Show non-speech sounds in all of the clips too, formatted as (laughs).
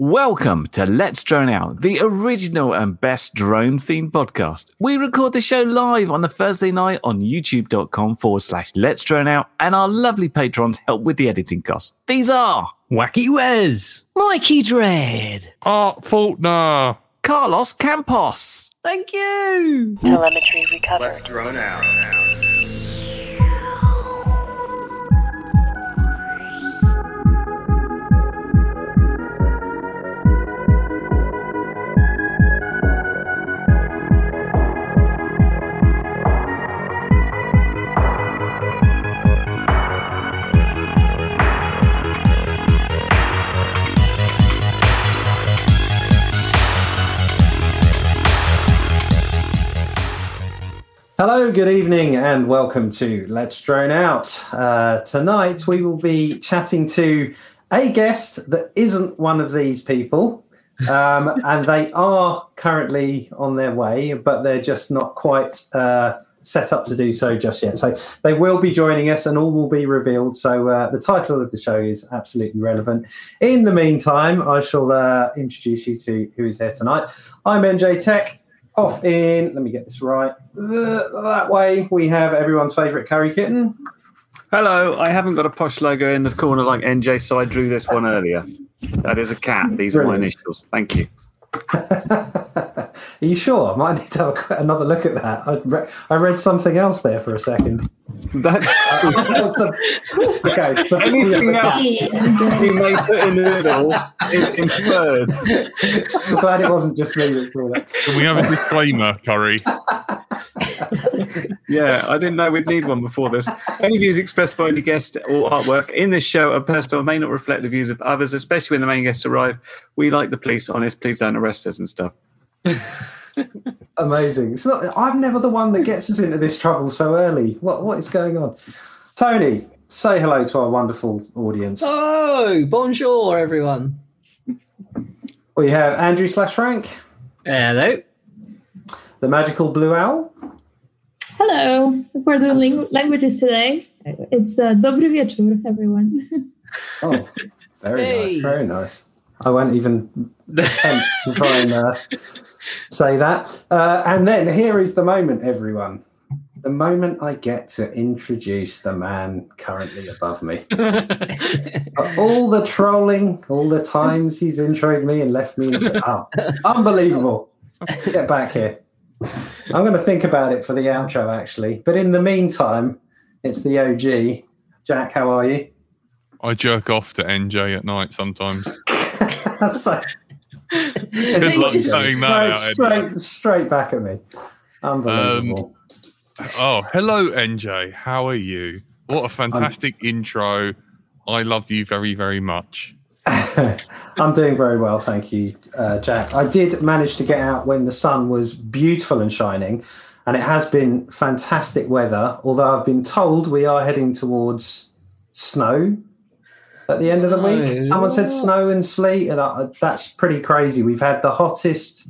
Welcome to Let's Drone Out, the original and best drone themed podcast. We record the show live on a Thursday night on youtube.com forward slash Let's Drone Out, and our lovely patrons help with the editing costs. These are Wacky Wes, Mikey Dread. Art Faulkner. Carlos Campos. Thank you. Telemetry recovered. Let's drone out. Hello, good evening, and welcome to Let's Drone Out. Uh, tonight we will be chatting to a guest that isn't one of these people, um, (laughs) and they are currently on their way, but they're just not quite uh, set up to do so just yet. So they will be joining us, and all will be revealed. So uh, the title of the show is absolutely relevant. In the meantime, I shall uh, introduce you to who is here tonight. I'm NJ Tech off in, let me get this right. Uh, that way, we have everyone's favourite curry kitten. Hello, I haven't got a posh logo in the corner like NJ, so I drew this one earlier. That is a cat. These are my initials. Thank you. (laughs) Are you sure? I might need to have a, another look at that. I, re- I read something else there for a second. (laughs) That's What's the, okay, So anything else you may put in the middle is inferred. I'm glad it wasn't just me that saw that. Can we have a disclaimer, Curry? Yeah, I didn't know we'd need one before this. Any views expressed by any guest or artwork in this show are personal and may not reflect the views of others, especially when the main guests arrive. We like the police, honest, please don't arrest us and stuff. Amazing. It's not, I'm never the one that gets us into this trouble so early. What What is going on? Tony, say hello to our wonderful audience. Oh, bonjour, everyone. We have Andrew slash Frank, hello. the magical blue owl. Hello. For the ling- languages today, it's uh, Dobry wieczór, everyone. Oh, very Hey. nice, very nice. I won't even attempt to try and uh, (laughs) say that. Uh, and then here is the moment, everyone. The moment I get to introduce the man currently above me. (laughs) all the trolling, all the times he's introed me and left me. In, oh, unbelievable. Get back here. I'm going to think about it for the outro, actually. But in the meantime, it's the OG. Jack, how are you? I jerk off to NJ at night sometimes. (laughs) so, Good luck just saying that straight, out, straight, straight back at me. Unbelievable. Oh, hello, NJ. How are you? What a fantastic intro. I love you very, very much. (laughs) I'm doing very well, thank you, uh, Jack. I did manage to get out when the sun was beautiful and shining, and it has been fantastic weather. Although I've been told we are heading towards snow at the end of the week. No. Someone said snow and sleet, and I, that's pretty crazy. We've had the hottest.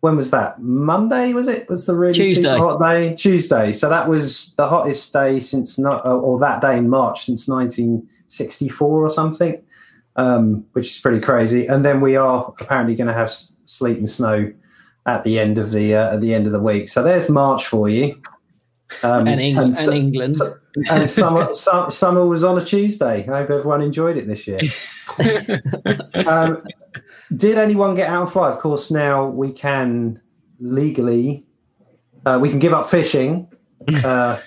When was that? Monday was it? Was the really Tuesday. hot day? Tuesday. So that was the hottest day since not, or that day in March since 1964 or something um, which is pretty crazy. And then we are apparently going to have sleet and snow at the end of the uh, at the end of the week. So there's March for you. Um, and, Eng- and, so- England. so- and summer, su- summer was on a Tuesday. I hope everyone enjoyed it this year. (laughs) um, did anyone get out and fly? Of course, now we can legally, uh, we can give up fishing, uh,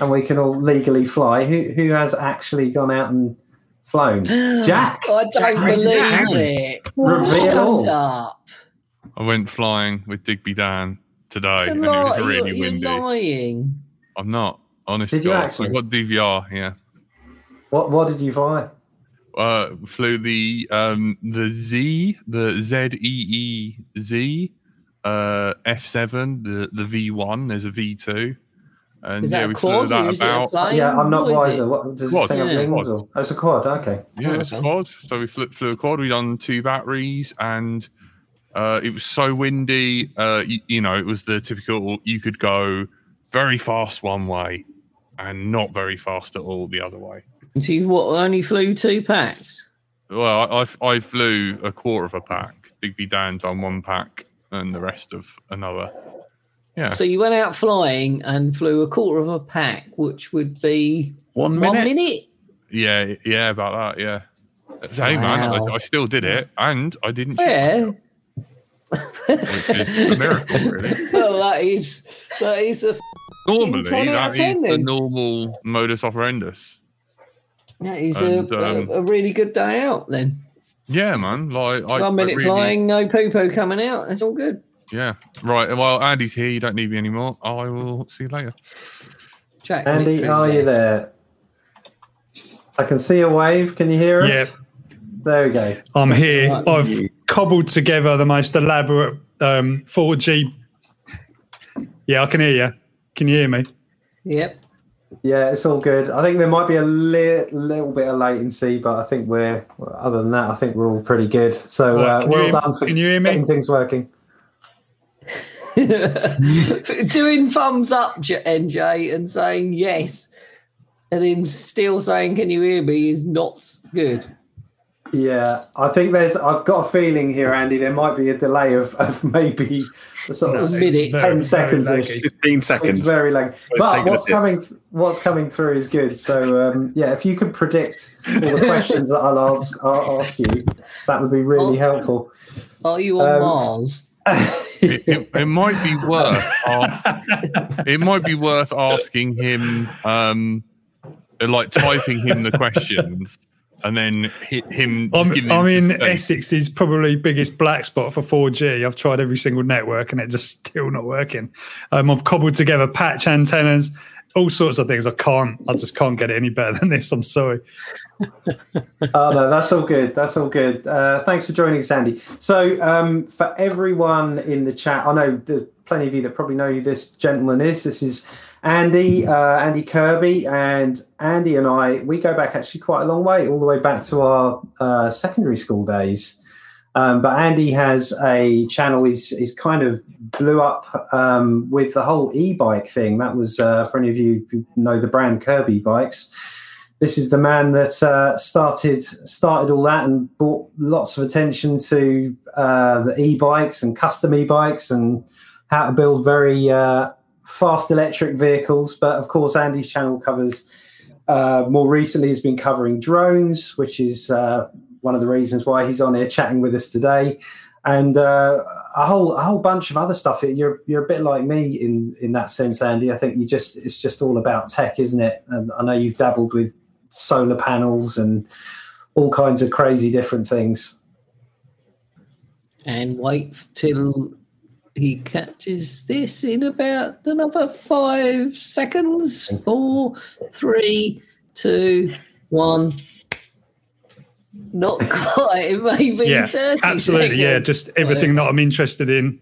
and we can all legally fly. Who who has actually gone out and flown? (gasps) Jack. I don't Jack believe hand. it. Reveal all. up. I went flying with Digby Dan today, It's a and it was lie. really you're, windy. You're lying. I'm not. Honest Did you God. actually? I got DVR, yeah. What what did you fly? uh, flew the um, the Z, the Z E E Z, uh, F seven, the the V one. There's a V two, and Is yeah, a we flew quad or that is it about. yeah, I'm not wiser. it? What does Quad, it say on yeah. wings? Or, oh, it's a quad. Okay. Yeah, it's a quad. So we flew, flew a quad. We done two batteries, and uh, it was so windy. Uh, you, you know, it was the typical. You could go very fast one way, and not very fast at all the other way. So you what, only flew two packs? well, I, I I flew a quarter of a pack. Digby Dan done one pack, and the rest of another. Yeah, So you went out flying and flew a quarter of a pack, which would be One one minute. minute. yeah, yeah. About that, yeah. Hey man, I, I still did it, and I didn't. shit Fair. myself, which is a miracle, really. (laughs) Well, that is that is a Normally, 10 out that of is 10 the normal modus operandus. that is And, a, um, a, a really good day out then. Yeah, man. Like I, One minute I really- flying, no poo poo coming out. That's all good. Yeah. Right. Well, Andy's here. You don't need me anymore. I will see you later. Jack, Andy, Nick, are you there? I can see a wave. Can you hear us? Yeah. There we go. I'm here. I've cobbled together the most elaborate um, 4G. Yeah, I can hear you. Can you hear me? Yep. Yeah, it's all good. I think there might be a li- little bit of latency, but I think we're other than that, I think we're all pretty good. So Right, uh, can you well hear- done for can you hear me? getting things working. (laughs) Doing thumbs up, J- NJ, and saying yes, and him still saying, "Can you hear me?" is not good. Yeah, I think there's. I've got a feeling here, Andy. There might be a delay of, of maybe sort of No, six- ten very, seconds very 15 seconds. It's very late, It's but what's bit. coming? What's coming through is good. So um, yeah, if you could predict all the questions that I'll ask, I'll ask you, that would be really Oh. helpful. Are you on Um, Mars? (laughs) It, it, it might be worth. a- it might be worth asking him, um, like typing him the questions, and then hit him. I'm, giving him I'm in the space. Essex's probably biggest black spot for 4G. I've tried every single network and it's just still not working. Um, I've cobbled together patch antennas, all sorts of things. I can't, I just can't get it any better (laughs) than this. I'm sorry. (laughs) oh no, that's all good. That's all good. Uh, thanks for joining, Sandy. So um, for everyone in the chat, I know there's plenty of you that probably know who this gentleman is. This is Andy, uh, Andy Kirby, and Andy and I. We go back actually quite a long way, all the way back to our uh, secondary school days. Um, but Andy has a channel. He's, he's kind of blew up um, with the whole e-bike thing. That was uh, for any of you who know the brand Kirby bikes this is the man that uh, started started all that and brought lots of attention to uh, the e-bikes and custom e-bikes and how to build very uh, fast electric vehicles. But of course, Andy's channel covers uh, more recently has been covering drones, which is uh, one of the reasons why he's on here chatting with us today. And uh, a whole a whole bunch of other stuff. You're you're a bit like me in in that sense, Andy. I think you just it's just all about tech, isn't it? And I know you've dabbled with solar panels and all kinds of crazy different things. And wait till he catches this in about another five seconds. Four, three, two, one. Not (laughs) quite. maybe Yeah, 30 Absolutely. Yeah. Just everything that I'm interested in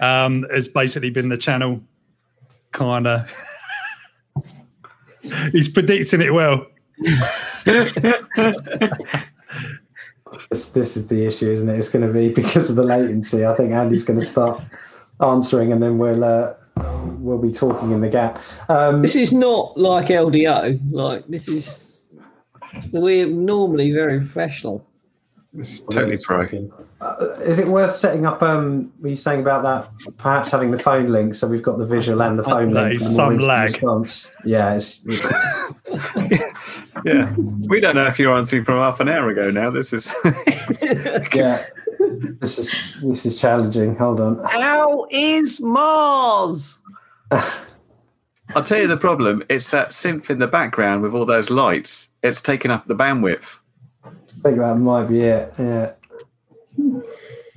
um, has basically been the channel kind of. (laughs) He's predicting it well. (laughs) This, this is the issue, isn't it? It's going to be (laughs) because of the latency. I think Andy's going to start answering, and then we'll uh, we'll be talking in the gap. Um, This is not like LDO. Like this is we're normally very professional. It's totally pro. Uh, is it worth setting up? Um, were you saying about that? Perhaps having the phone link, so we've got the visual and the phone That link. is some lag. Response. Yeah, it's, (laughs) Yeah. We don't know if you're answering from half an hour ago now. This is. (laughs) yeah. This is this is challenging. Hold on. How is Mars? I'll tell you the problem. It's that synth in the background with all those lights. It's taking up the bandwidth. I think that might be it. Yeah.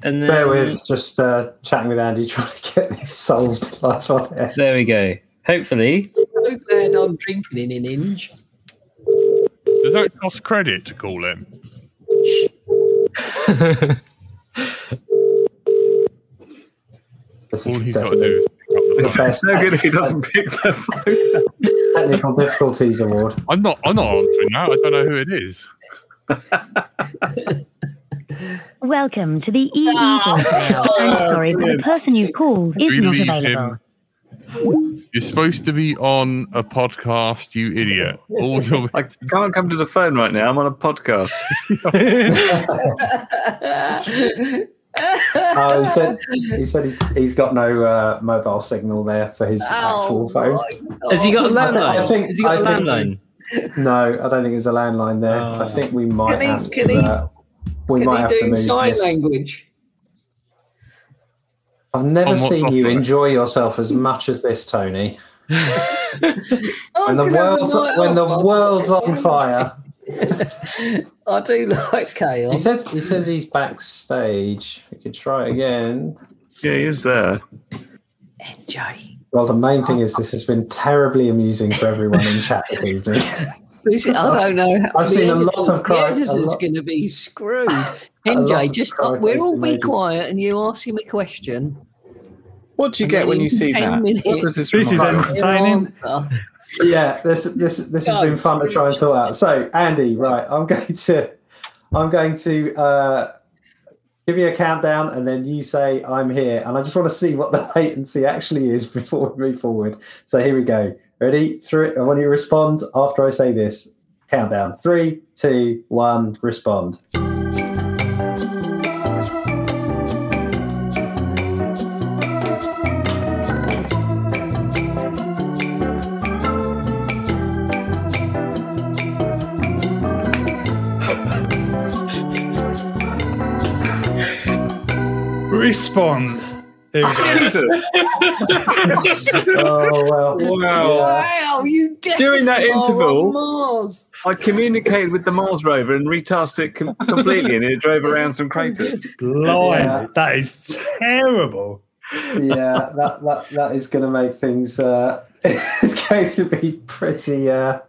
And then, Bear with, just uh, chatting with Andy, (laughs) trying to get this solved (laughs) live on air. There we go. Hopefully, So glad I'm drinking in an inch. Does that cost credit to call him? This All is he's got to definitely do is pick up the the phone. best No good if he doesn't pick the phone. technical difficulties award. I'm not. I'm not answering that. I don't know who it is. Welcome to the EE voicemail. I'm sorry, but the person you called is We not leave available. him. You're supposed to be on a podcast, you idiot. All your (laughs) I can't come to the phone right now. I'm on a podcast. (laughs) Oh, he said he said he's he's got no uh, mobile signal there for his actual phone. Has he got a I landline? think- Has he got a I think- landline? No, I don't think there's a landline there. I Oh. think we might Can he- have can to. he- uh, we Can might he have to do move sign this. language? I've never seen you enjoy yourself as much as this, Tony. (laughs) When the gonna have a world's night when the off, I world's on (laughs) fire. I do like He chaos. says he says he's backstage. We could try again. Yeah, he is there. NJ. Well, the main thing is this has been terribly amusing for everyone in chat this (laughs) evening. I don't know. I've the seen a lot of cry- The a editor's going to be screwed. (laughs) lot NJ, just cry we're all be quiet and you ask him a question. What do you get when you see 10 that? What does this This is entertaining. Yeah, this this this has Go. been fun to try and sort out. So, Andy, right, I'm (laughs) going to I'm going to uh, give me a countdown, and then you say I'm here, and I just want to see what the (laughs) latency actually is (laughs) before we move forward. So here we go. Ready? Three. I want you to respond after I say this. Countdown. Three, two, one. Respond. Respond. Here we go. (laughs) Oh well. Wow. Wow, you During that interval- Mars. I communicated with the Mars rover and retasked it com- completely, and it drove around some craters. Blimey, Yeah. that is terrible. yeah, that, that that is going to make things. Uh, (laughs) it's going to be pretty uh,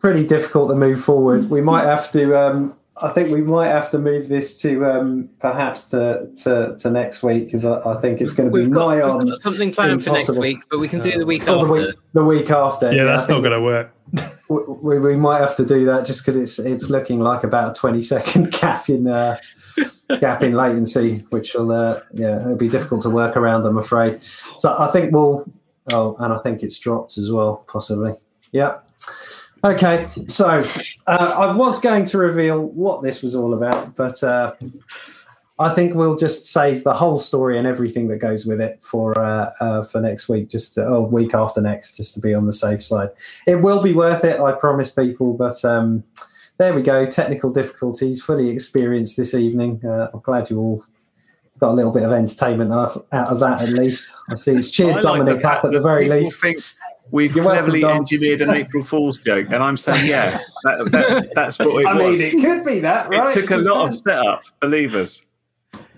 pretty difficult to move forward. We might have to. Um, I think we might have to move this to um, perhaps to, to to next week because I, I think it's going to be We've got, nigh on got something planned for next week, but we can do the week or the after. week, the week after. Yeah, I that's not going to work. we, we might have to do that just because it's it's looking like about a twenty second (laughs) gap in uh, gap in latency, which will uh, yeah it'll be difficult to work around. I'm afraid. So I think we'll. Oh, and I think it's dropped as well, possibly. Yeah. Okay, so uh, I was going to reveal what this was all about, but uh, I think we'll just save the whole story and everything that goes with it for uh, uh, for next week, just to, or week after next, just to be on the safe side. It will be worth it, I promise people. But um, there we go. Technical difficulties, fully experienced this evening. Uh, I'm glad you all got a little bit of entertainment out of, out of that, at least. I see it's cheered like Dominic up at the very people least. Think we've You're cleverly Dom. engineered an April Fool's joke, and I'm saying, yeah, that, that, that's what it (laughs) I was. mean, it could be that, right? It took a lot of setup, believe us.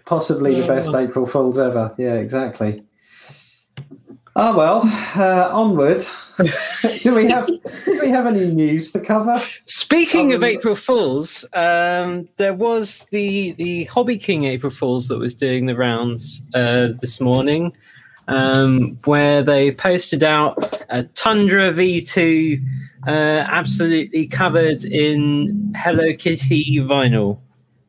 possibly the best April Fools ever. Yeah, exactly. Oh well, uh, onward. (laughs) do we have do we have any news to cover? Speaking of April Fools, um, there was the the Hobby King April Fools that was doing the rounds uh, this morning, um, where they posted out a Tundra V2 uh, absolutely covered in Hello Kitty vinyl,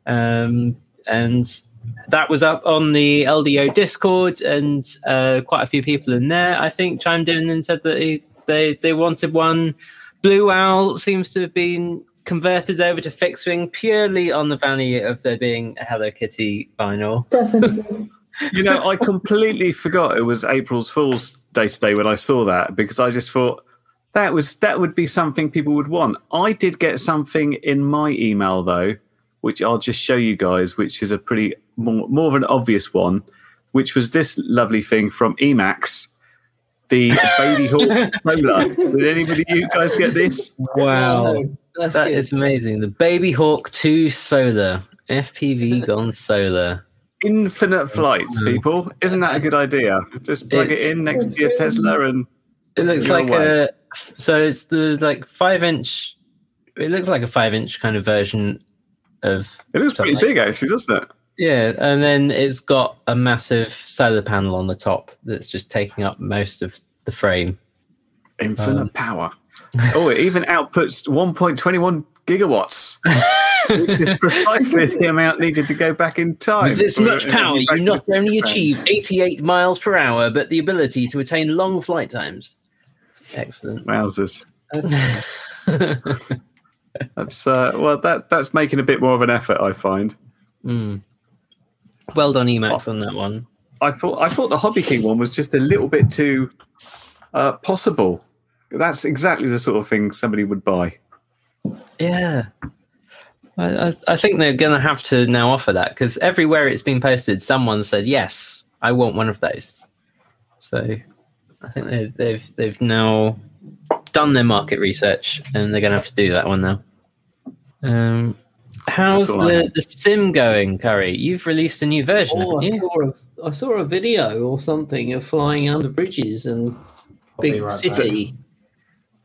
um, and that was up on the LDO Discord, and uh, quite a few people in there, I think, chimed in and said that they they, they wanted one. Blue Owl seems to have been converted over to fixed wing purely on the value of there being a Hello Kitty vinyl. Definitely. (laughs) You know, I completely forgot it was April's Fool's Day today when I saw that because I just thought that was that would be something people would want. I did get something in my email though, which I'll just show you guys, which is a pretty more, more of an obvious one, which was this lovely thing from Emax, the Baby Hawk (laughs) Solar. Did anybody you guys get this? Wow. Oh, that's That good. is amazing. The Baby Hawk 2 Solar. FPV (laughs) gone solar. Infinite oh, flights, people. Isn't that a good idea? Just plug It's- it in next to your Tesla and It looks like away. a so it's the like five inch it looks like a five inch kind of version of it looks pretty something. big actually, doesn't it? Yeah, and then it's got a massive solar panel on the top that's just taking up most of the frame. Infinite Um, power. Oh, it even outputs 1.21 gigawatts. which is precisely the amount needed to go back in time. With this much power, you not only achieve 88 miles per hour, but the ability to attain long flight times. Excellent. Wowzers. That's (laughs) uh, well, that that's making a bit more of an effort, I find. Mm. Well done, Emax, on that one. I thought I thought the Hobby King one was just a little bit too uh, possible. That's exactly the sort of thing somebody would buy. Yeah. I, I, I think they're going to have to now offer that because everywhere it's been posted, someone said, yes, I want one of those. So I think they, they've they've now done their market research and they're going to have to do that one now. Um, how's That's all I the, the sim going, Curry? You've released a new version, Oh, I saw a, I saw a video or something of flying under bridges and I'll big right city.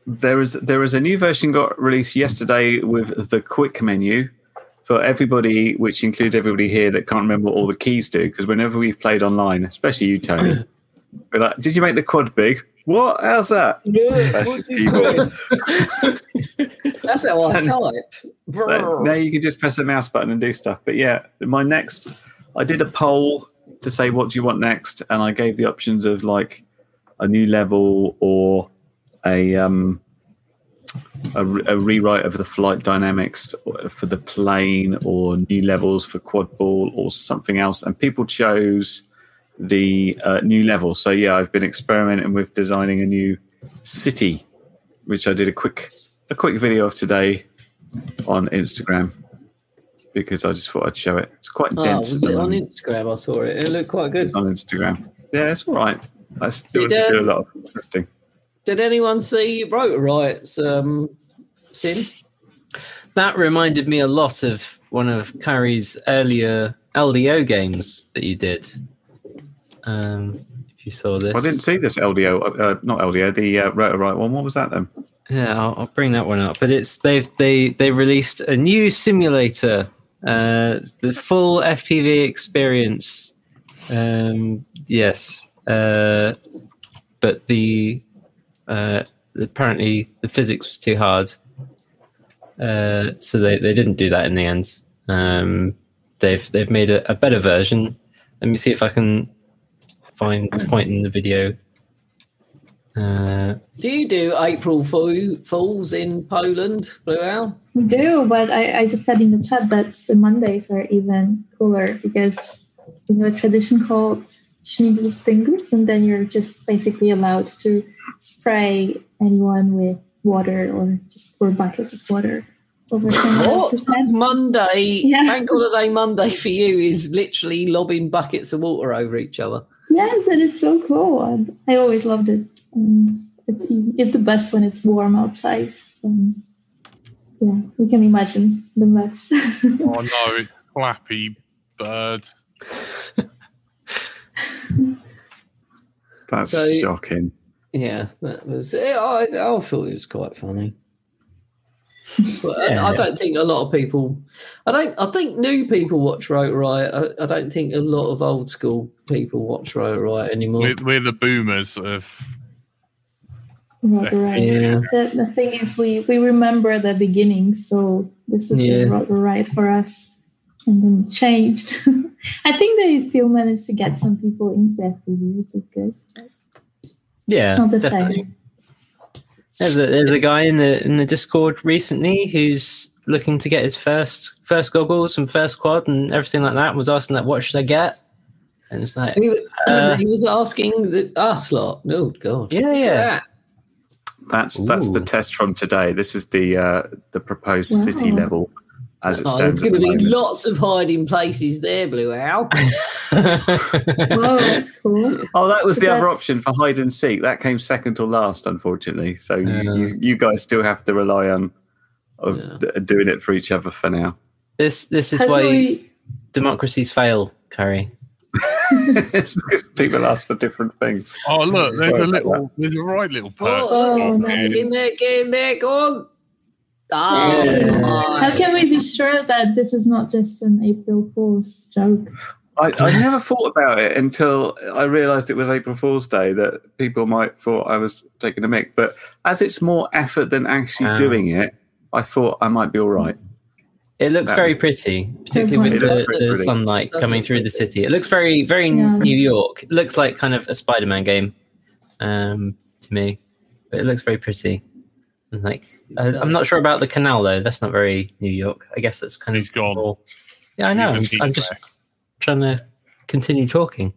There is there is a new version got released yesterday with the quick menu for everybody, which includes everybody here that can't remember what all the keys do. Because whenever we've played online, especially you, Tony, (clears throat) we're like, "Did you make the quad big? What? How's that?" That's just keyboards. (laughs) That's how I type. Now you can just press the mouse button and do stuff. But yeah, my next, I did a poll to say what do you want next, and I gave the options of like a new level or a um a, a rewrite of the flight dynamics for the plane or new levels for quad ball or something else, and people chose the uh, new level. So yeah, I've been experimenting with designing a new city, which I did a quick a quick video of today on Instagram because I just thought I'd show it. It's quite Oh, dense. was it on. Instagram? I saw it. It looked quite good. It's on Instagram. Yeah, it's all right. I still Did, have to do a um, lot of testing. Did anyone see Rotor Riot's um, sim? That reminded me a lot of one of Curry's earlier LDO games that you did. Um, if you saw this, I didn't see this LDO, uh, not LDO, the uh, Rotor Riot one. What was that then? Yeah, I'll, I'll bring that one up. But it's they've they they released a new simulator, uh, the full FPV experience. Um, yes, uh, but the uh, apparently the physics was too hard, uh, so they, they didn't do that in the end. Um, they've they've made a, a better version. Let me see if I can find the point in the video. Uh, Do you do April Fool, Fools in Poland, Blue Owl? We do, but I, I just said in the chat that Mondays are even cooler because we have a tradition called Śmigus Dyngus, and then you're just basically allowed to spray anyone with water or just pour buckets of water over (laughs) someone What? Monday, Yeah. Bank Holiday Monday for you is literally lobbing buckets of water over each other. Yes, and it's so cool. And I always loved it. Um, it's it's the best when it's warm outside. Um, yeah, you can imagine the mess. (laughs) (laughs) Oh no, it's Flappy Bird. That's So- shocking. Yeah, that was. I, I thought it was quite funny. But I- Yeah. I don't think a lot of people. I don't. I think new people watch Rotor Riot. I, I don't think a lot of old school people watch Rotor Riot anymore. We're, we're the boomers of. Rotor Riot. Yeah. The, the thing is, we, we remember the beginning, so this is Yeah. just Rotor Riot for us. And then changed. (laughs) I think they still managed to get some people into FPV, which is good. yeah, It's not the definitely. same. There's a there's a guy in the in the Discord recently who's looking to get his first first goggles and first quad and everything like that. Was asking like, what should I get? And it's like, He, Uh, he was asking the, us lot. Oh God. yeah, Look yeah. that. That's that's the test from today. This is the uh, the proposed city level as it Oh, there's going to the be lots of hiding places there, Blue Owl. (laughs) Whoa, that's cool. Oh, that was the other option for hide and seek. That came second or last, unfortunately. So you, Yeah. you, you guys still have to rely on of Yeah. d- doing it for each other for now. this this is How why we, democracies fail, Curry. (laughs) it's because people ask for different things. Oh look, there's Sorry a little, there's a right little perk. Oh, Oh, no. Get in there, get in there, go on. Oh, Yeah. how can we be sure that this is not just an April Fool's joke? I, I never thought about it until I realised it was April Fool's Day that people might thought I was taking a mick. But as it's more effort than actually Ah. doing it, I thought I might be all right. It looks That very was- pretty, particularly with the, the sunlight Does coming look through the city. It looks very, very Yeah. New York. It looks like kind of a Spider-Man game um, to me, but it looks very pretty. And like, I, I'm not sure about the canal though. That's not very New York. I guess that's kind He's of gone. all- Yeah, I know. I'm, I'm just trying to continue talking.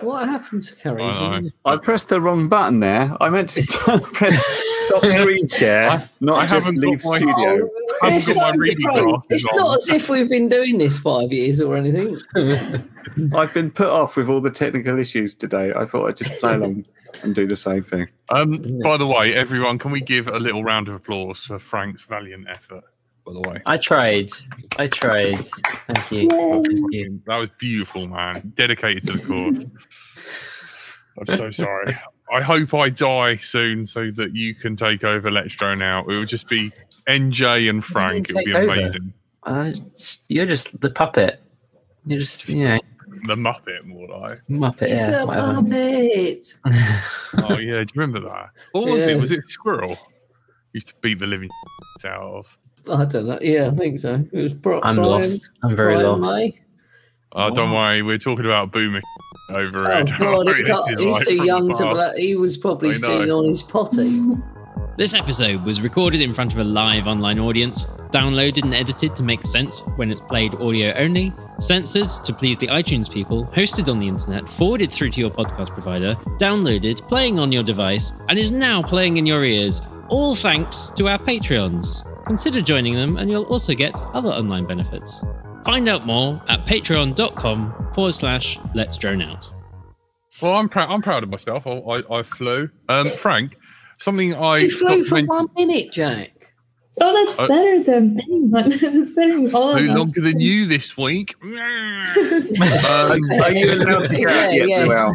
What happened to Curry? I. I pressed the wrong button there. I meant to (laughs) st- press stop screen share, not I just haven't got leave my- studio. I haven't It's, got my not- reading it's on. not as if we've been doing this five years or anything. (laughs) I've been put off with all the technical issues today. I thought I'd just play along (laughs) and do the same thing. Um, by the way, everyone, can we give a little round of applause for Frank's valiant effort? By the way, I tried. I tried. Thank you. Thank you. that was beautiful, man. Dedicated to the cause. I'm so sorry. I hope I die soon so that you can take over Let's Drone Out. It will just be NJ and Frank. It will be over? amazing. Uh, you're just the puppet. You're just, you know, The Muppet, more like. Muppet. It's Yeah, a whatever. Oh yeah, do you remember that? What was Yeah. it? Was it Squirrel? Used to beat the living out of. I don't know. Yeah, I think so. It was Bro- I'm Brian, lost. I'm very Brian lost. May. Oh, don't worry, we're talking about Boomer over Oh it. (laughs) God, This he can't- is he's like too young to. past. Bla- he was probably I know. stealing on his potty. (laughs) This episode was recorded in front of a live online audience, downloaded and edited to make sense when it's played audio only, censored to please the iTunes people, hosted on the internet, forwarded through to your podcast provider, downloaded, playing on your device, and is now playing in your ears, all thanks to our Patreons. Consider joining them and you'll also get other online benefits. Find out more at patreon.com forward slash let's drone out. Well, I'm proud. I'm proud of myself. I, I, I flew. Um, Frank, something I He flew for men- one minute, Jack. Oh, that's Uh, better than anyone. (laughs) that's better than all of flew us. longer than you this week. (laughs) um, (laughs) Are you allowed to go out Yeah, yet, yeah. Blue Owl?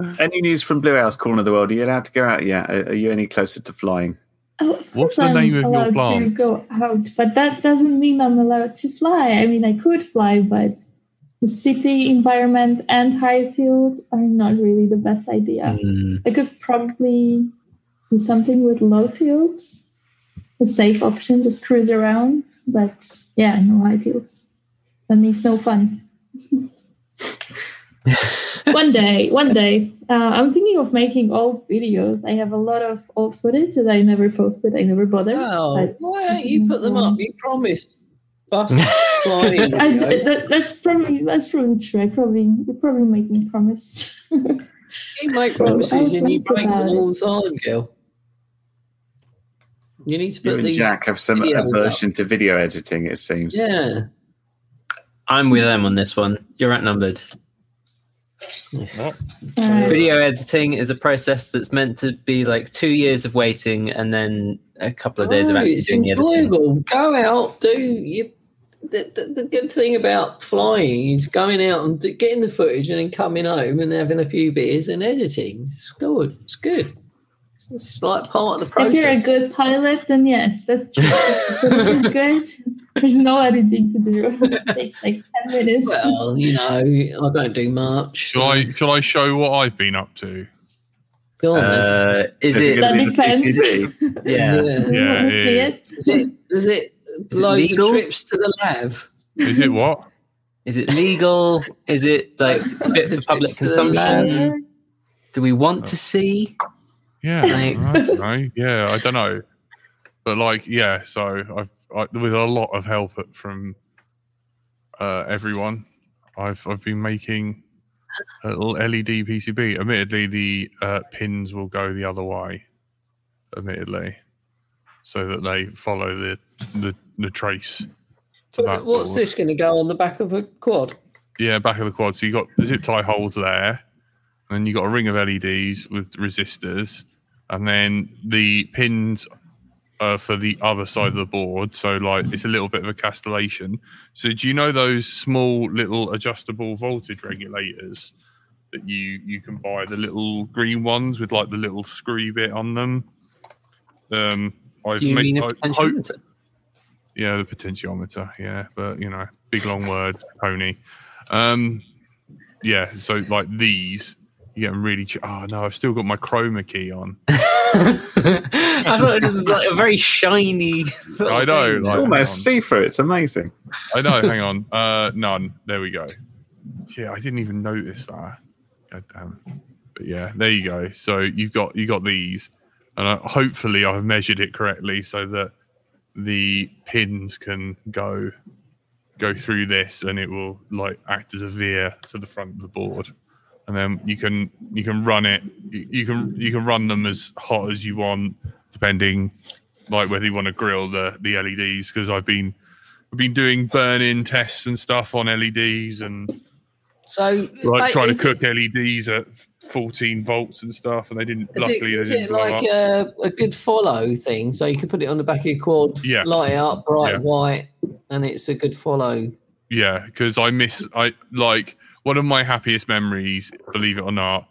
Uh, any news from Blue Owl's corner of the world? Are you allowed to go out yet? Are are you any closer to flying? Oh, of What's course the I'm name of your allowed to go out, but that doesn't mean I'm allowed to fly. I mean, I could fly, but the city environment and high fields are not really the best idea. Mm, I could probably do something with low fields, a safe option, just cruise around. But yeah, no high fields. That means no fun. (laughs) one day, one day. Uh, I'm thinking of making old videos. I have a lot of old footage that I never posted. I never bothered. Oh, but- why don't you put them up? You promised. Bus (laughs) flying. I, that, that's probably that's probably true. I probably you're probably making promise. You make (laughs) promises I'll and you think break them all the time, girl. You need to You put and. Jack have some videos up. aversion to video editing, it seems. Yeah. I'm with them on this one. You're outnumbered. Alright. Video editing is a process that's meant to be like two years of waiting and then a couple of days of Oh, actually it's doing the editing. enjoyable. Go out, do you. The, the, the good thing about flying is going out and getting the footage and then coming home and having a few beers and editing. It's good. It's good. It's, it's like part of the If you're a good pilot, then yes, that's true. If the footage is good. (laughs) There's no editing to do. It (laughs) takes like ten minutes. Well, you know, I don't do much. shall I? Shall I show what I've been up to? Go on. Uh, is Is it it? That depends. (laughs) Yeah. Do Yeah, want yeah, yeah. it? Is it? Does it? Is it loads legal? of trips to the lab. Is it what? Is it legal? Is it like fit for public Trips to the lab. consumption? Do we want to see? Yeah, (laughs) Like- I don't. (laughs) Yeah, I don't know. But like, yeah. So I've I, with a lot of help from uh, everyone, I've I've been making a little LED PCB. Admittedly, the uh, pins will go the other way. Admittedly, so that they follow the the, the trace. To that What's board. this going to go on the back of a quad? Yeah, back of the quad. So you got the zip tie holes there, and then you got a ring of LEDs with resistors, and then the pins uh, for the other side of the board. So like it's a little bit of a castellation. So do you know those small little adjustable voltage regulators that you you can buy the little green ones with like the little screw bit on them? Um, I've Do you made- mean a I potential hope- limiter? yeah, the potentiometer. Yeah, but you know, big long word, pony. Um, yeah, so like these, you get 'em really. Ch- oh no, I've still got my chroma key on. (laughs) I thought it was like a very shiny. (laughs) I know, thing. like- Almost see through. It's amazing. I know. hang on. (laughs) Uh, none. There we go. Yeah, I didn't even notice that. God damn. But yeah, there you go. So you've got you got these, and uh, hopefully I've measured it correctly so that the pins can go go through this, and it will like act as a veer to the front of the board, and then you can you can run it. You, can you can run them as hot as you want, depending like whether you want to grill the the LEDs because I've been I've been doing burn-in tests and stuff on LEDs and So, like like, trying to is cook LEDs at 14 volts and stuff, and they didn't. It, is it, luckily, is they didn't it like a, a good follow thing? So you can put it on the back of your quad, Yeah. light it up bright Yeah. white, and it's a good follow. Yeah, because I miss I like one of my happiest memories, believe it or not.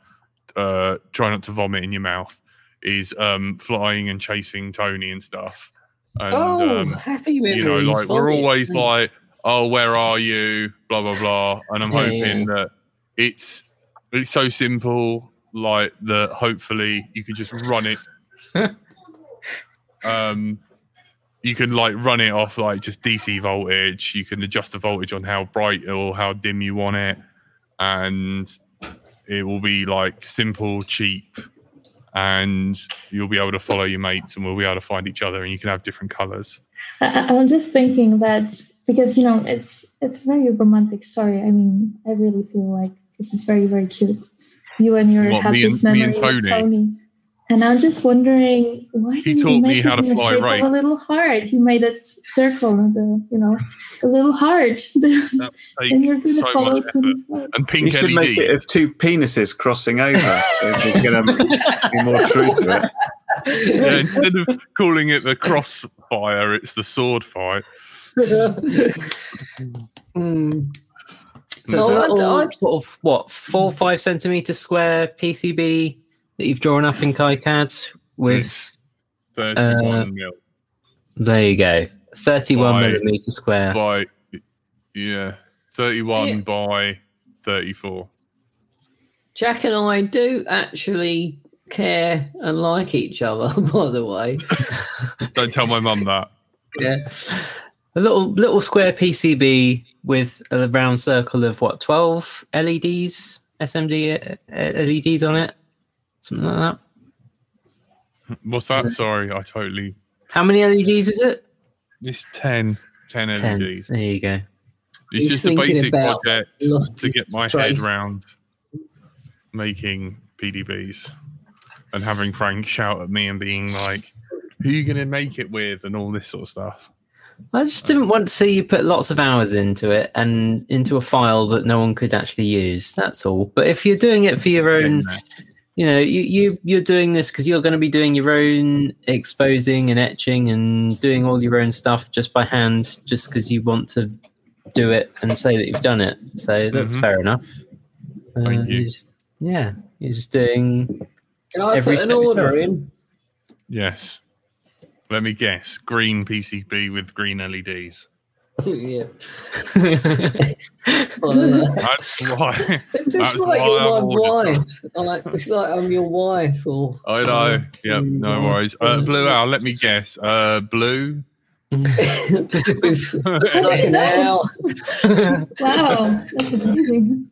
Uh, try not to vomit in your mouth. Is um flying and chasing Tony and stuff. And oh, um, happy memories. you know, like we're always like, oh, where are you? Blah blah blah. And I'm Yeah, hoping that it's it's so simple, like that. Hopefully, you can just run it. (laughs) um, you can like run it off like just DC voltage. You can adjust the voltage on how bright or how dim you want it, and it will be like simple, cheap, and you'll be able to follow your mates, and we'll be able to find each other, and you can have different colors. I, I'm just thinking that because you know it's it's a very romantic story. I mean, I really feel like this is very very cute. You and your What, me happiest and- me memory and Tony? Tony. And I'm just wondering why He didn't taught you me make how it to fly shape right. of a little heart? He made it circle and the you know a little heart. (laughs) And take you're gonna so follow much effort. Tony's heart. And You pink should make it of two penises crossing over. if it's going to be more true to it. Yeah, instead of calling it the crossfire, it's the sword fight. Mm. So it's Well, a I'd- little sort of what four or five centimeter square PCB that you've drawn up in KiCad with. 31 Uh, mil There you go, thirty-one By- millimeter square. by, yeah, 31 Yeah. by 34. Jack and I do actually care and like each other, (laughs) by the way. (laughs) Don't tell my mum that. Yeah, a little little square PCB with a round circle of what twelve LEDs, SMD uh, LEDs on it, something like that. What's that? Sorry, I totally. How many LEDs is it? It's 10, 10 Ten. LEDs. There you go. It's He's just a basic project to get my head round making PDBs and having Frank shout at me and being like, who are you going to make it with and all this sort of stuff. I just didn't want to see you put lots of hours into it and into a file that no one could actually use. That's all. But if you're doing it for your own, you know, you, you you're doing this because you're going to be doing your own exposing and etching and doing all your own stuff just by hand, just because you want to do it and say that you've done it. So that's Mhm. fair enough. Uh, Thank you. you're just- yeah, you're just doing. Can I Every put an order fair. in? Yes. Let me guess. Green PCB with green LEDs. Yeah. That's Well, uh, That's why. It's That's like why you're my I've ordered wife. I like it's like I'm your wife or I know. Yep. No worries. Uh, blue owl. Let me guess. Uh, blue. with like an owl. Wow, (laughs) that's amazing.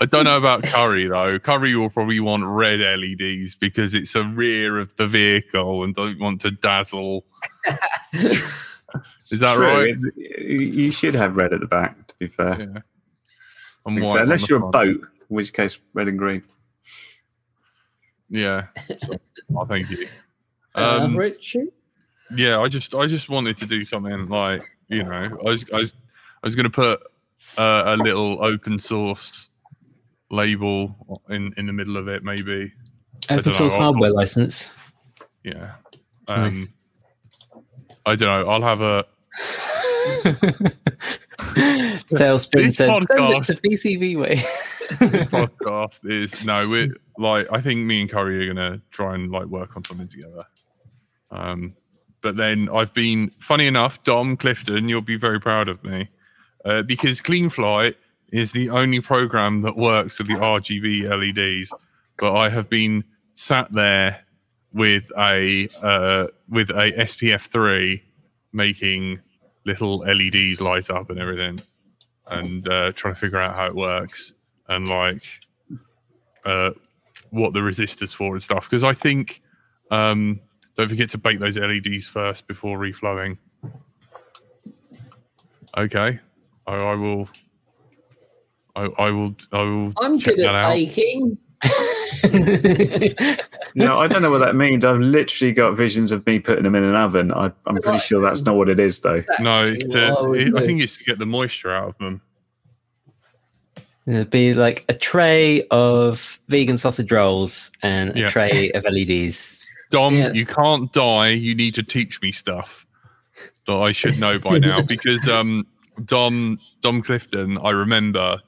I don't know about curry though. Curry will probably want red LEDs because it's a rear of the vehicle and don't want to dazzle. (laughs) Is that True, right? it's- You should have red at the back, to be fair. Yeah. I And think so, unless you're a boat, in which case red and green. Yeah. (laughs) oh, thank you. Uh, Um, Richard. yeah, I just I just wanted to do something like you know I was I was I was going to put uh, a little open source label in in the middle of it maybe. Open source know, I'll- hardware license. Yeah. Um, Nice. I don't know. I'll have a (laughs) Tailspin This said, "Send it podcast- to PCB way." this podcast (laughs) is no. We're like I think me and Curry are gonna try and like work on something together. Um, but then I've been funny enough, Dom Clifton, you'll be very proud of me uh, because CleanFlight is the only program that works with the RGB LEDs. But I have been sat there with a uh, with a SPF three making little LEDs light up and everything, and uh, trying to figure out how it works and like uh, what the resistors for and stuff. Because I think um, don't forget to bake those LEDs first before reflowing. Okay, I, I will. I, I will. I will. I'm good at baking. (laughs) (laughs) No, I don't know what that means. I've literally got visions of me putting them in an oven. I, I'm pretty sure that's not what it is, though. No, Exactly to, I it, I think it's to get the moisture out of them. It'd be like a tray of vegan sausage rolls and a Yeah. tray of LEDs. Dom, Yeah. you can't die. You need to teach me stuff that I should know by now (laughs) because um, Dom Dom Clifton, I remember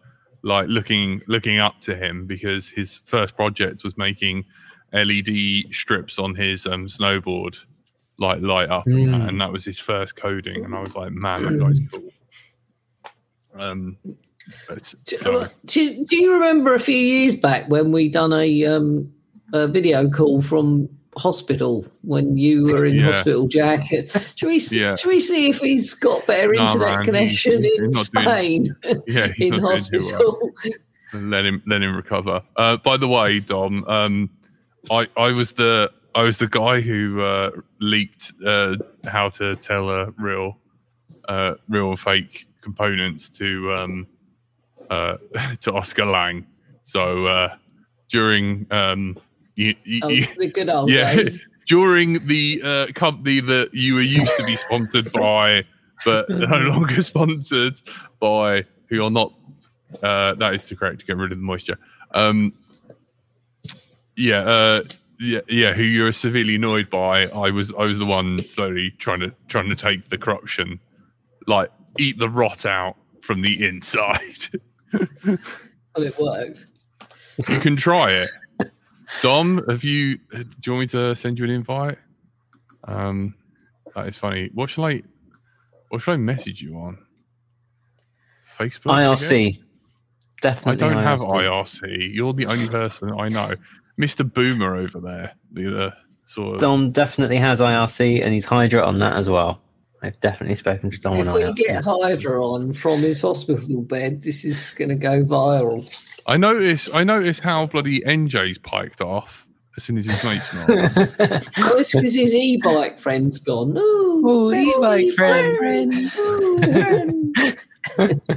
like looking looking up to him because his first project was making LED strips on his um, snowboard, like light up, Mm. and that was his first coding. And I was like, man, that guy's cool. Um, but, Do, so- do, do you remember a few years back when we done a, um, a video call from hospital when you were in Yeah. hospital, Jack? Should we see, Yeah. should we see if he's got better No, internet man, connection he's- in (laughs) he's (laughs) not Spain yeah, in too well. hospital? let him let him recover. Uh, by the way, Dom, um, I I was the I was the guy who uh, leaked uh, how to tell a real uh, real and fake components to um, uh, (laughs) to Oscar Liang. So uh, during um, you, you, Oh, you- the good old yeah, days. (laughs) during the uh, company that you were used to be sponsored by, but (laughs) no longer sponsored by, who are not. Uh, that is to correct to get rid of the moisture. Um, yeah, uh, yeah, yeah. Who you're severely annoyed by? I was, I was the one slowly trying to trying to take the corruption, like eat the rot out from the inside. (laughs) Well, it worked. you can try it. Dom, have you? Do you want me to send you an invite? Um, that is funny. What shall I? What shall I message you on? Facebook. I guess? IRC. I Definitely. don't have IRC. IRC. You're the only person I know. Mr. Boomer over there, the other sort of. Dom definitely has IRC and he's Hydra on that as well. I've definitely spoken to Dom on If we IRC. get Hydra on from his hospital bed, this is going to go viral. I notice. I notice how bloody NJ's piked off as soon as his mates know. (laughs) Oh, it's because his e-bike friend's gone. Oh, Oh, best e-bike friend. Oh, friend.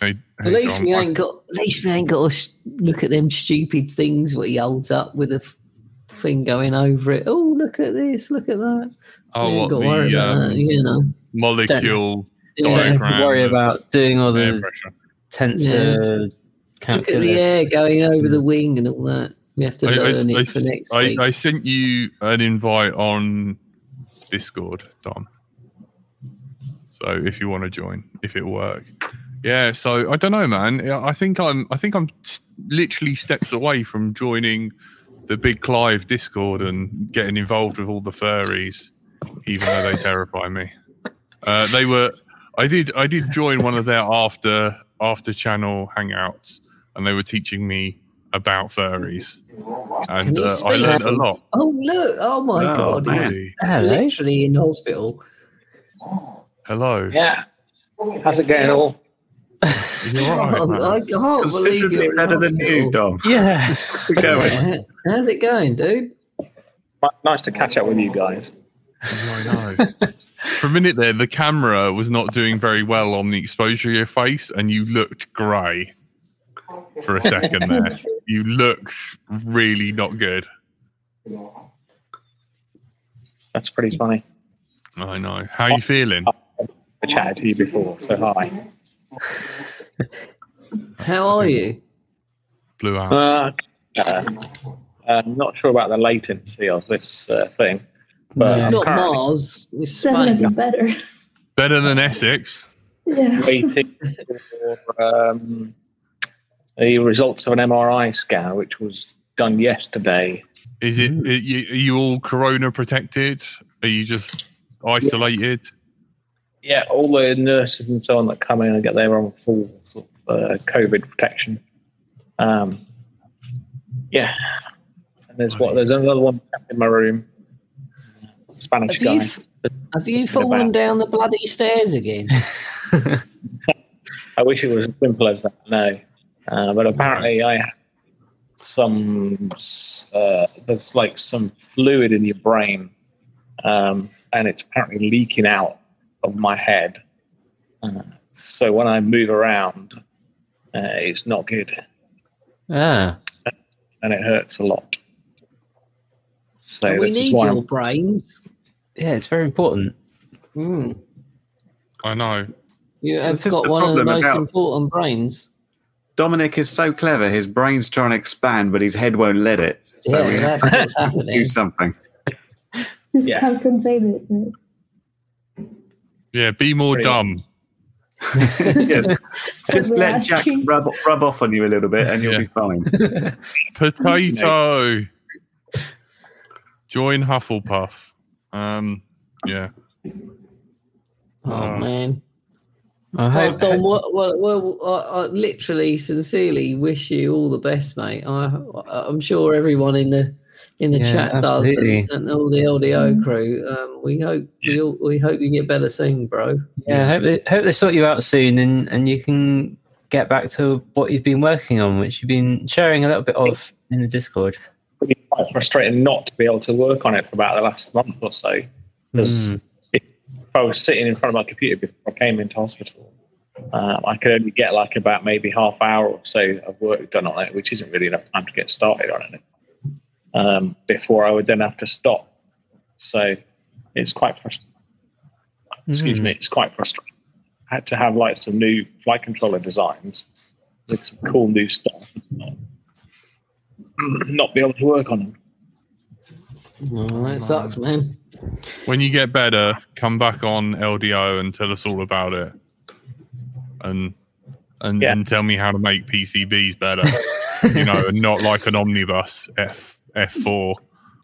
Hey, At hey, least Dom, we I- ain't got. At least we ain't got to sh- look at them stupid things what he holds up with a f- thing going over it. Oh, look at this! Look at that! oh, we ain't what got to worry the um, that, you know. molecule You don't have to worry about doing all air the pressure. Tensor Look at the air going over the wing and all that. We have to I, I- learn I- it for next I, week. I sent you an invite on Discord, Dom. So if you want to join, if it works. yeah. So I don't know, man. I think I'm. I think I'm s- literally steps away from joining the Big Clive Discord and getting involved with all the furries, even though they terrify me. Uh, they were. I did. I did join one of their after after channel hangouts, and they were teaching me about furries, and uh, I learned a lot. oh look! Oh my Oh, god! He's man. Hello. literally in hospital. Hello. Yeah. How's it going all? You're all right, Oh. (laughs) I can't believe Considerably you're better than you, hospital. Dom. Yeah. We're (laughs) going. How's it going, dude? Nice to catch up with you guys. I know. For a minute there, the camera was not doing very well on the exposure of your face, and you looked grey for a second there. (laughs) You looked really not good. That's pretty funny. I know. How are you feeling? I chatted to you before, so hi. How are you? Blue out. Uh, uh, I'm not sure about the latency of this uh, thing, but it's not currently Mars. It's Definitely Spain. better. Better than Essex. Yeah. (laughs) waiting for um, the results of an MRI scan, which was done yesterday. Is it? Are you, are you all corona protected? Are you just isolated? Yeah, all the nurses and so on that come in and get their own full sort of, uh, COVID protection. Um, yeah, and there's what? There's another one in my room. Spanish Have you, f- have you fallen down the bloody stairs again? (laughs) I wish it was as simple as that. No, uh, but apparently I have some. Uh, there's like some fluid in your brain, um, and it's apparently leaking out of my head. Uh, so when I move around, uh, it's not good, Ah, and it hurts a lot. So we need your brains. Yeah, it's very important. Mm. I know. You have This got one of the most about- important brains. Dominic is so clever. His brain's trying to expand, but his head won't let it. So we yeah, have that's to what's happening. do something. Just Yeah. can't contain it. Right? Yeah, be more Pretty dumb. (laughs) yeah. (laughs) Just we're let Jack rub, rub off on you a little bit and you'll Yeah. be fine. (laughs) Potato. Join Hufflepuff. Um, yeah. Oh Uh, man. I Well, hope. Dom, well, well, well, I, I literally, sincerely wish you all the best, mate. I, I'm sure everyone in the in the Yeah, chat absolutely. does, and, and all the LDO crew. Um, we hope we all, we hope you get better soon, bro. Yeah, I hope they, hope they sort you out soon, and and you can get back to what you've been working on, which you've been sharing a little bit of in the Discord. It's been quite frustrating not to be able to work on it for about the last month or so. Because Mm. if I was sitting in front of my computer before I came into hospital, um, I could only get like about maybe half hour or so of work done on it, which isn't really enough time to get started on it. Um, before I would then have to stop. So it's quite frustrating. Excuse Mm. me, it's quite frustrating. I had to have like some new flight controller designs with some cool new stuff. Not be able to work on them. Oh, that sucks, man. When you get better, come back on LDO and tell us all about it. And and, Yeah. and tell me how to make PCBs better. you know, and not like an omnibus F F4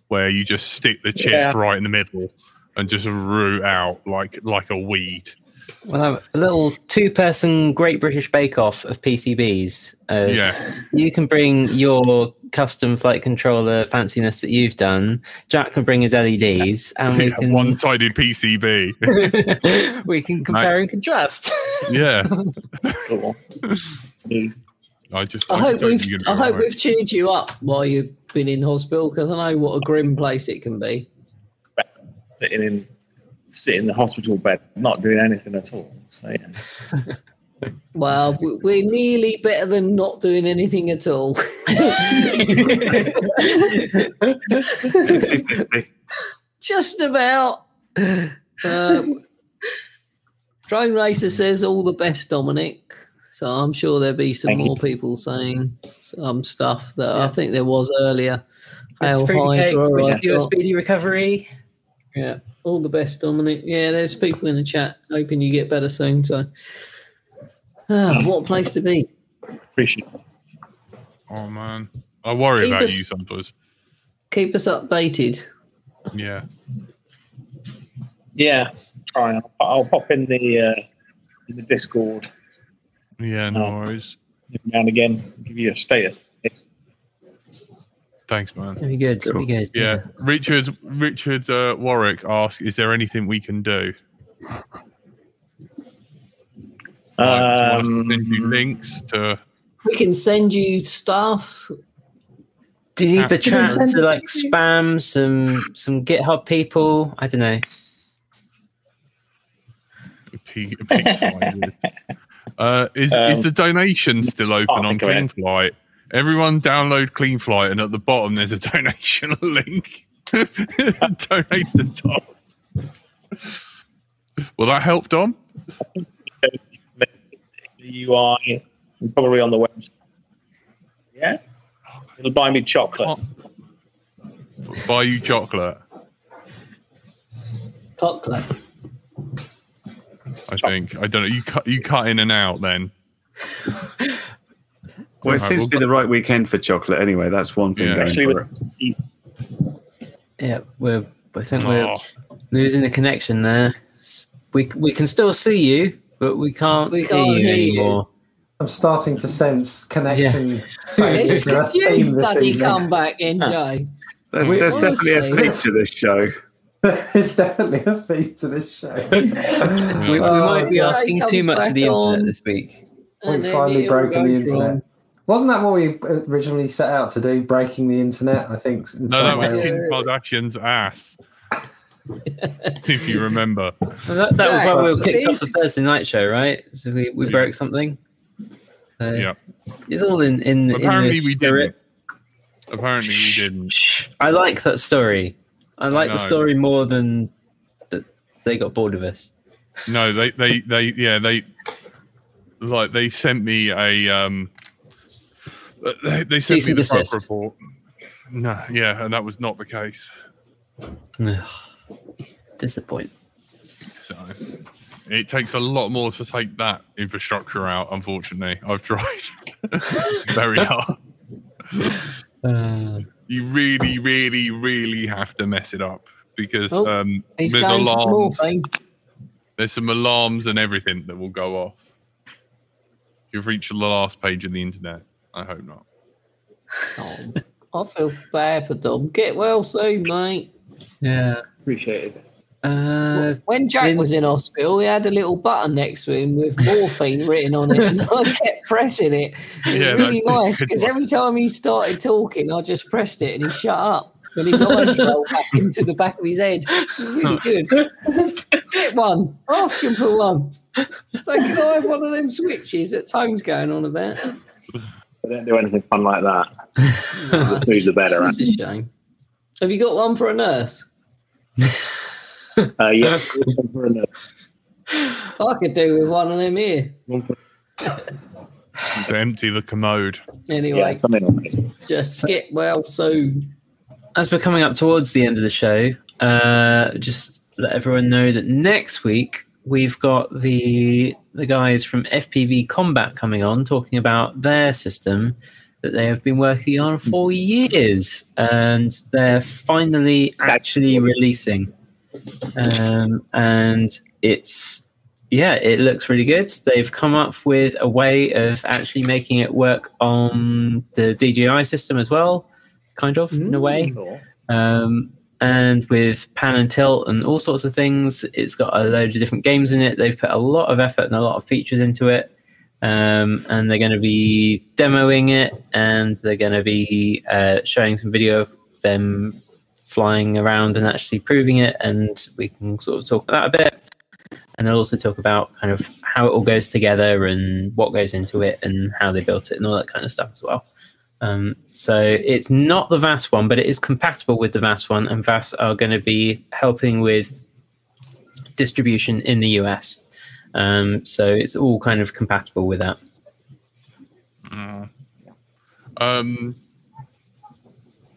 where you just stick the chip Yeah. right in the middle and just root out like like a weed. We'll have a little two-person Great British Bake Off of PCBs. Uh, Yeah. You can bring your custom flight controller fanciness that you've done. Jack can bring his LEDs, and we yeah (laughs) can one-sided PCB. (laughs) we can compare and contrast. (laughs) yeah. Cool. I just I I, hope just we've think you're I hope do we've cheered you up while you've been in hospital because I know what a grim place it can be. sitting in sitting in the hospital bed, not doing anything at all. So yeah. Well, we're nearly better than not doing anything at all. (laughs) 50-50. Just about. Um, Drone Racer says all the best, Dominic. So I'm sure there'll be some Thank you. more people saying some stuff that I think there was earlier. Hail Mr. Fruity Cakes, wish you a speedy recovery. Yeah, all the best, Dominic. Yeah, there's people in the chat hoping you get better soon. So, ah, what a place to be. Appreciate it. Oh man. I worry Keep about us- you sometimes. Keep us updated. Yeah. Yeah, try. I'll, I'll pop in the uh, in the Discord Yeah, no Oh. worries. every now and again, give you a status. Thanks, man. Very good. Very good. Yeah, Richard Richard uh, Warwick asks, "Is there anything we can do?" Like, do you want us to send you Um, links to? We can send you stuff. Do you need the Can you chat to like spam some some GitHub people? I don't know. P- (laughs) uh, is is Um, the donation still open oh, on go ahead. CleanFlight? Everyone download CleanFlight, and at the bottom there's a (laughs) donation link. (laughs) Donate to Dom. Will that help, Dom? The UI, and probably on the website. Yeah, it'll buy me chocolate. Buy you chocolate. Chocolate. I think. I don't know. You cut. You cut in and out then. Well, it seems to be the right weekend for chocolate anyway. That's one thing Yeah. going Actually, for it. Yeah, we're. I think Oh, we're ah. losing the connection there. We we can still see you, but we can't, We can't you hear you. anymore. I'm starting to sense connection. (laughs) It's factors are a you theme this bloody evening. comeback, NJ. There's, We- there's definitely a honestly- theme to this show. (laughs) It's definitely a theme to this show. (laughs) We, we Oh, might be yeah, asking too much of the internet on. this week. We've finally it'll broken the internet. wrong. Wasn't that what we originally set out to do? Breaking the internet, I think. In No, some that was way. Kim Kardashian's ass. If you remember. Well, that, that was Right, why we were that's- kicked off the Thursday night show, right? So we, we Yeah. broke something. So Yeah. It's all in in, in Apparently the we spirit. didn't. Apparently we didn't. I like that story. I like the story more than that they got bored of us. No, they, they, they, yeah, they, like, they sent me a, um, they, they sent Cease me the prep report. No, yeah, and that was not the case. Disappoint. So it takes a lot more to take that infrastructure out. Unfortunately, I've tried (laughs) very hard. Uh, You really, really, really have to mess it up because Oh, um, there's alarms. morphine. There's some alarms and everything that will go off. You've reached the last page of the internet. I hope not. Oh, I feel bad for Dom. Get well soon, mate. yeah. Appreciate it. Uh, when Jack in- was in hospital, he had a little button next to him with morphine (laughs) written on it, and I kept pressing it. It was really (laughs) that's nice because every time he started talking, I just pressed it and he shut up. And his eyes (laughs) rolled back into the back of his head. It really good. Get one. Ask him for one. So can I have one of them switches that Tone's going on about? I don't do anything fun like that. the smoother the better. That's a shame. Have you got one for a nurse? (laughs) Uh, yeah, one for a I could do with one of them here. one (laughs) for- To empty the commode. Anyway, yeah, something like just get well soon. as we're coming up towards the end of the show, uh, just let everyone know that next week we've got the the guys from FPV Combat coming on talking about their system that they have been working on for years, and they're finally actually releasing. Um, and it's yeah, it looks really good. They've come up with a way of actually making it work on the DJI system as well, kind of in a way. Um, and with pan and tilt and all sorts of things, it's got a load of different games in it. They've put a lot of effort and a lot of features into it. Um, and they're going to be demoing it and they're going to be uh, showing some video of them flying around and actually proving it. And we can sort of talk about that a bit. And they'll also talk about kind of how it all goes together and what goes into it and how they built it and all that kind of stuff as well. Um, so it's not the VAS one, but it is compatible with the VAS one, and VAS are going to be helping with distribution in the US. Um, so it's all kind of compatible with that. Mm. Um,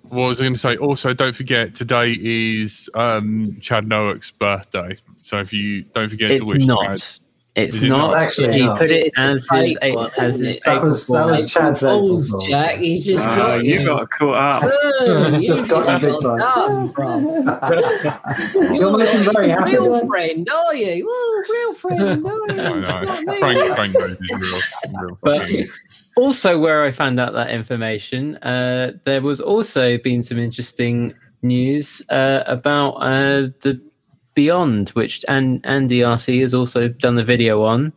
what was I going to say? Also, don't forget today is um, Chad Nowak's birthday. So if you don't forget It's to wish Chad. Not. It's Is not. not? Actually he not. put it It's as his fake a- as isn't his? That April was- that was Chad's Balls, Jack. He's just Uh, got you got caught up. Oh, (laughs) Just got you big time. (laughs) You're making very happy. real friend, are you? Oh, real friend, are you? I know. Not me. Frank, Frank knows he's real. real But also, where I found out that information, uh, there was also been some interesting news uh, about uh, the Beyond, which and and DRC has also done the video on.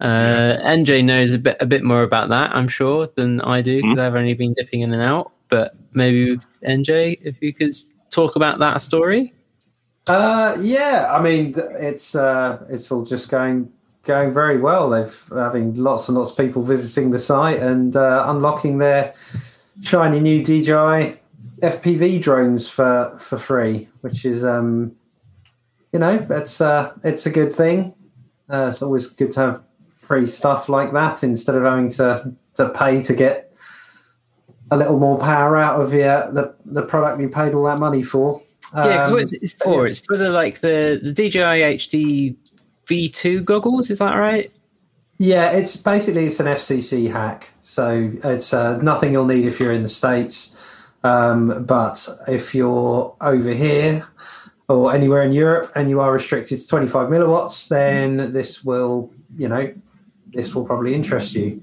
Uh, NJ knows a bit a bit more about that, I'm sure, than I do because I've only been dipping in and out. But maybe NJ, if you could talk about that story. Uh, yeah, I mean, it's uh, it's all just going going very well. They've having lots and lots of people visiting the site and uh, unlocking their shiny new DJI FPV drones for for free, which is um, you know, it's uh, it's a good thing. Uh, it's always good to have free stuff like that instead of having to to pay to get a little more power out of your, the the product you paid all that money for. yeah, because Um, what is it it's for? It's for the like the the DJI HD V2 goggles. Is that right? Yeah, it's basically it's an FCC hack. So it's uh, nothing you'll need if you're in the states, um, but if you're over here or anywhere in Europe and you are restricted to 25 milliwatts, then this will, you know, this will probably interest you.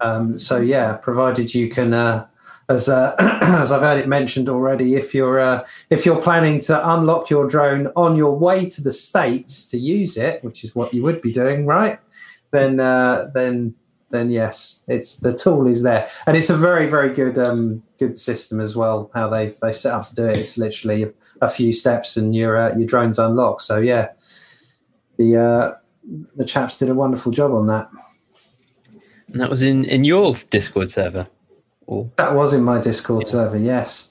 Um, so yeah, provided you can, uh, as uh, (clears throat) as I've heard it mentioned already, if you're uh, if you're planning to unlock your drone on your way to the states to use it, which is what you would be doing, right? Then uh, then then yes, it's the tool is there, and it's a very very good um, good system as well. How they they set up to do it, it's literally a, a few steps and your uh, your drone's unlocked. So yeah, the uh, the chaps did a wonderful job on that. And that was in, in your Discord server. Or That was in my Discord server. Yes,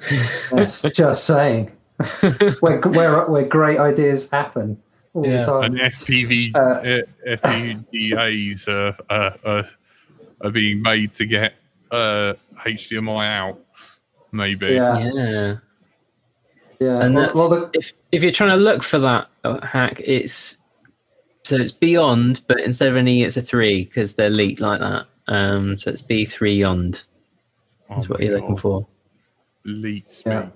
(laughs) yes. just saying, (laughs) where where where great ideas happen all Yeah. the time. And FPV, Uh, FPGAs are, uh, are, are being made to get uh, HDMI out, maybe. Yeah, yeah. yeah. and well, that's well, the, if if you're trying to look for that uh, hack, it's so it's beyond, but instead of an E, it's a three because they're leaked like that. Um, so it's B three yond Oh is what you're looking for. Leak. Yeah.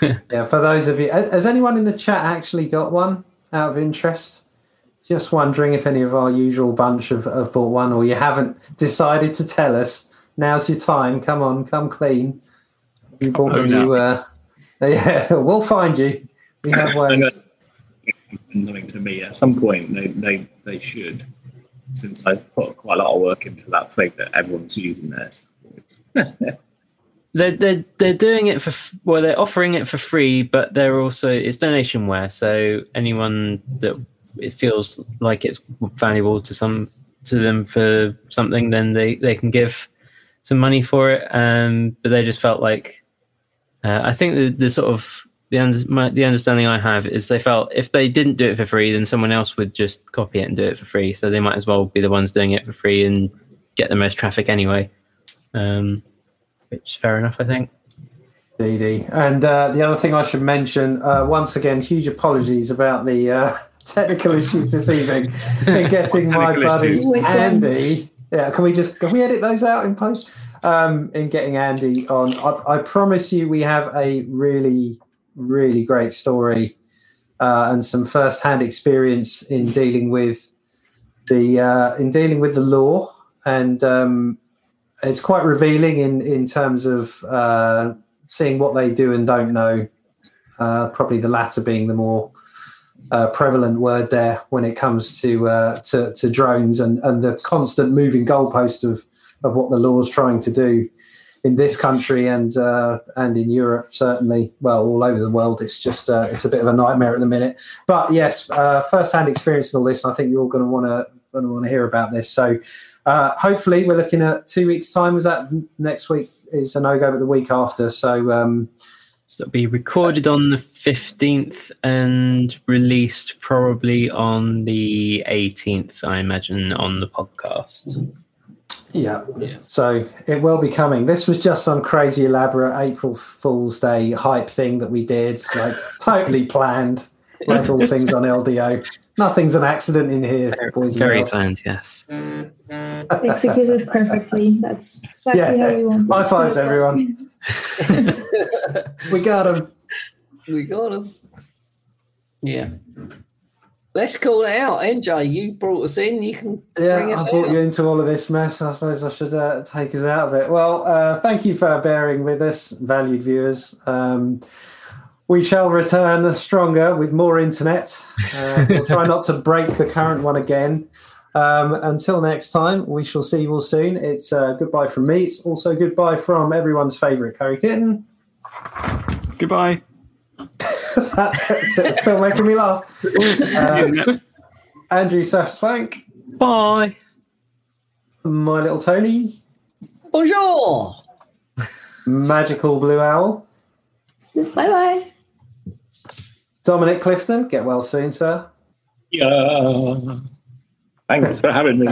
(laughs) yeah, for those of you, has has anyone in the chat actually got one out of interest? Just wondering if any of our usual bunch have, have bought one or you haven't decided to tell us. Now's your time. Come on, come clean. You bought a Oh, no. Uh, (laughs) yeah, we'll find you. We have (laughs) ways. Nothing to me. At some point, they, they, they should, since I put quite a lot of work into that thing that everyone's using there. (laughs) They're, they're they're doing it for well, they're offering it for free, but they're also it's donationware. So anyone that it feels like it's valuable to some to them for something, then they they can give some money for it. Um, but they just felt like uh, I think the, the sort of the under, my, the understanding I have is they felt if they didn't do it for free, then someone else would just copy it and do it for free. So they might as well be the ones doing it for free and get the most traffic anyway. Um, which is fair enough, I think. DD. And uh, the other thing I should mention, uh, once again, huge apologies about the uh, (laughs) technical issues this evening in (laughs) getting my buddy issues? Andy. Yeah, can we just can we edit those out in post? Um, in getting Andy on, I, I promise you, we have a really, really great story uh, and some first-hand experience in dealing with the uh, in dealing with the law, and um, it's quite revealing in in terms of uh, seeing what they do and don't know. Uh, probably the latter being the more uh, prevalent word there when it comes to uh, to, to drones and, and the constant moving goalpost of of what the law is trying to do in this country and uh, and in Europe certainly. Well, all over the world, it's just uh, it's a bit of a nightmare at the minute. But yes, first hand experience in all this. I think you're all going to want to want to hear about this. So. Uh, hopefully, we're looking at two weeks' time. Was that next week? Is a no go, but the week after. So, um, So it'll be recorded on the 15th and released probably on the 18th, I imagine, on the podcast. yeah. So it will be coming. This was just some crazy, elaborate April Fool's Day hype thing that we did, like (laughs) totally planned, like all things on LDO. Nothing's an accident in here, boys and Very girls. planned, yes. Executed perfectly. That's exactly Yeah. how we want. High fives, everyone. (laughs) We got him. We got him. Yeah. Let's call it out. NJ, you brought us in. You can Yeah, bring us I brought out. you into all of this mess. I suppose I should uh, take us out of it. Well, uh, thank you for bearing with us, valued viewers. Um, we shall return stronger with more internet. Uh, we'll try (laughs) not to break the current one again. Um, until next time, we shall see you all soon. It's uh, goodbye from me. It's also goodbye from everyone's favourite curry kitten. Goodbye. (laughs) That's still making me laugh. Um, Andrew Swank, Bye. my little Tony, Bonjour. Magical Blue Owl. Bye bye. Dominic Clifton, get well soon, sir. Yeah. Thanks for having me.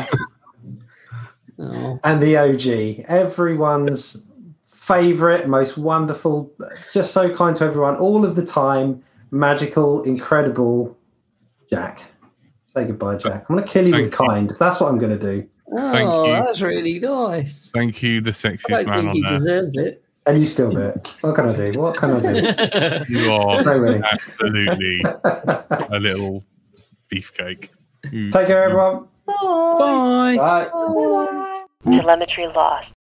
Oh, And the OG, everyone's favorite, most wonderful, just so kind to everyone all of the time, magical, incredible Jack. Say goodbye, Jack. I'm going to kill you with Thank you. kind. That's what I'm going to do. Oh, Thank oh you. that's really nice. Thank you, the I don't man think on he there. deserves it. And you still do it. What can I do? What can I do? (laughs) You are No absolutely (laughs) a little beefcake. Take care, everyone. Bye. Bye. Bye. Telemetry lost.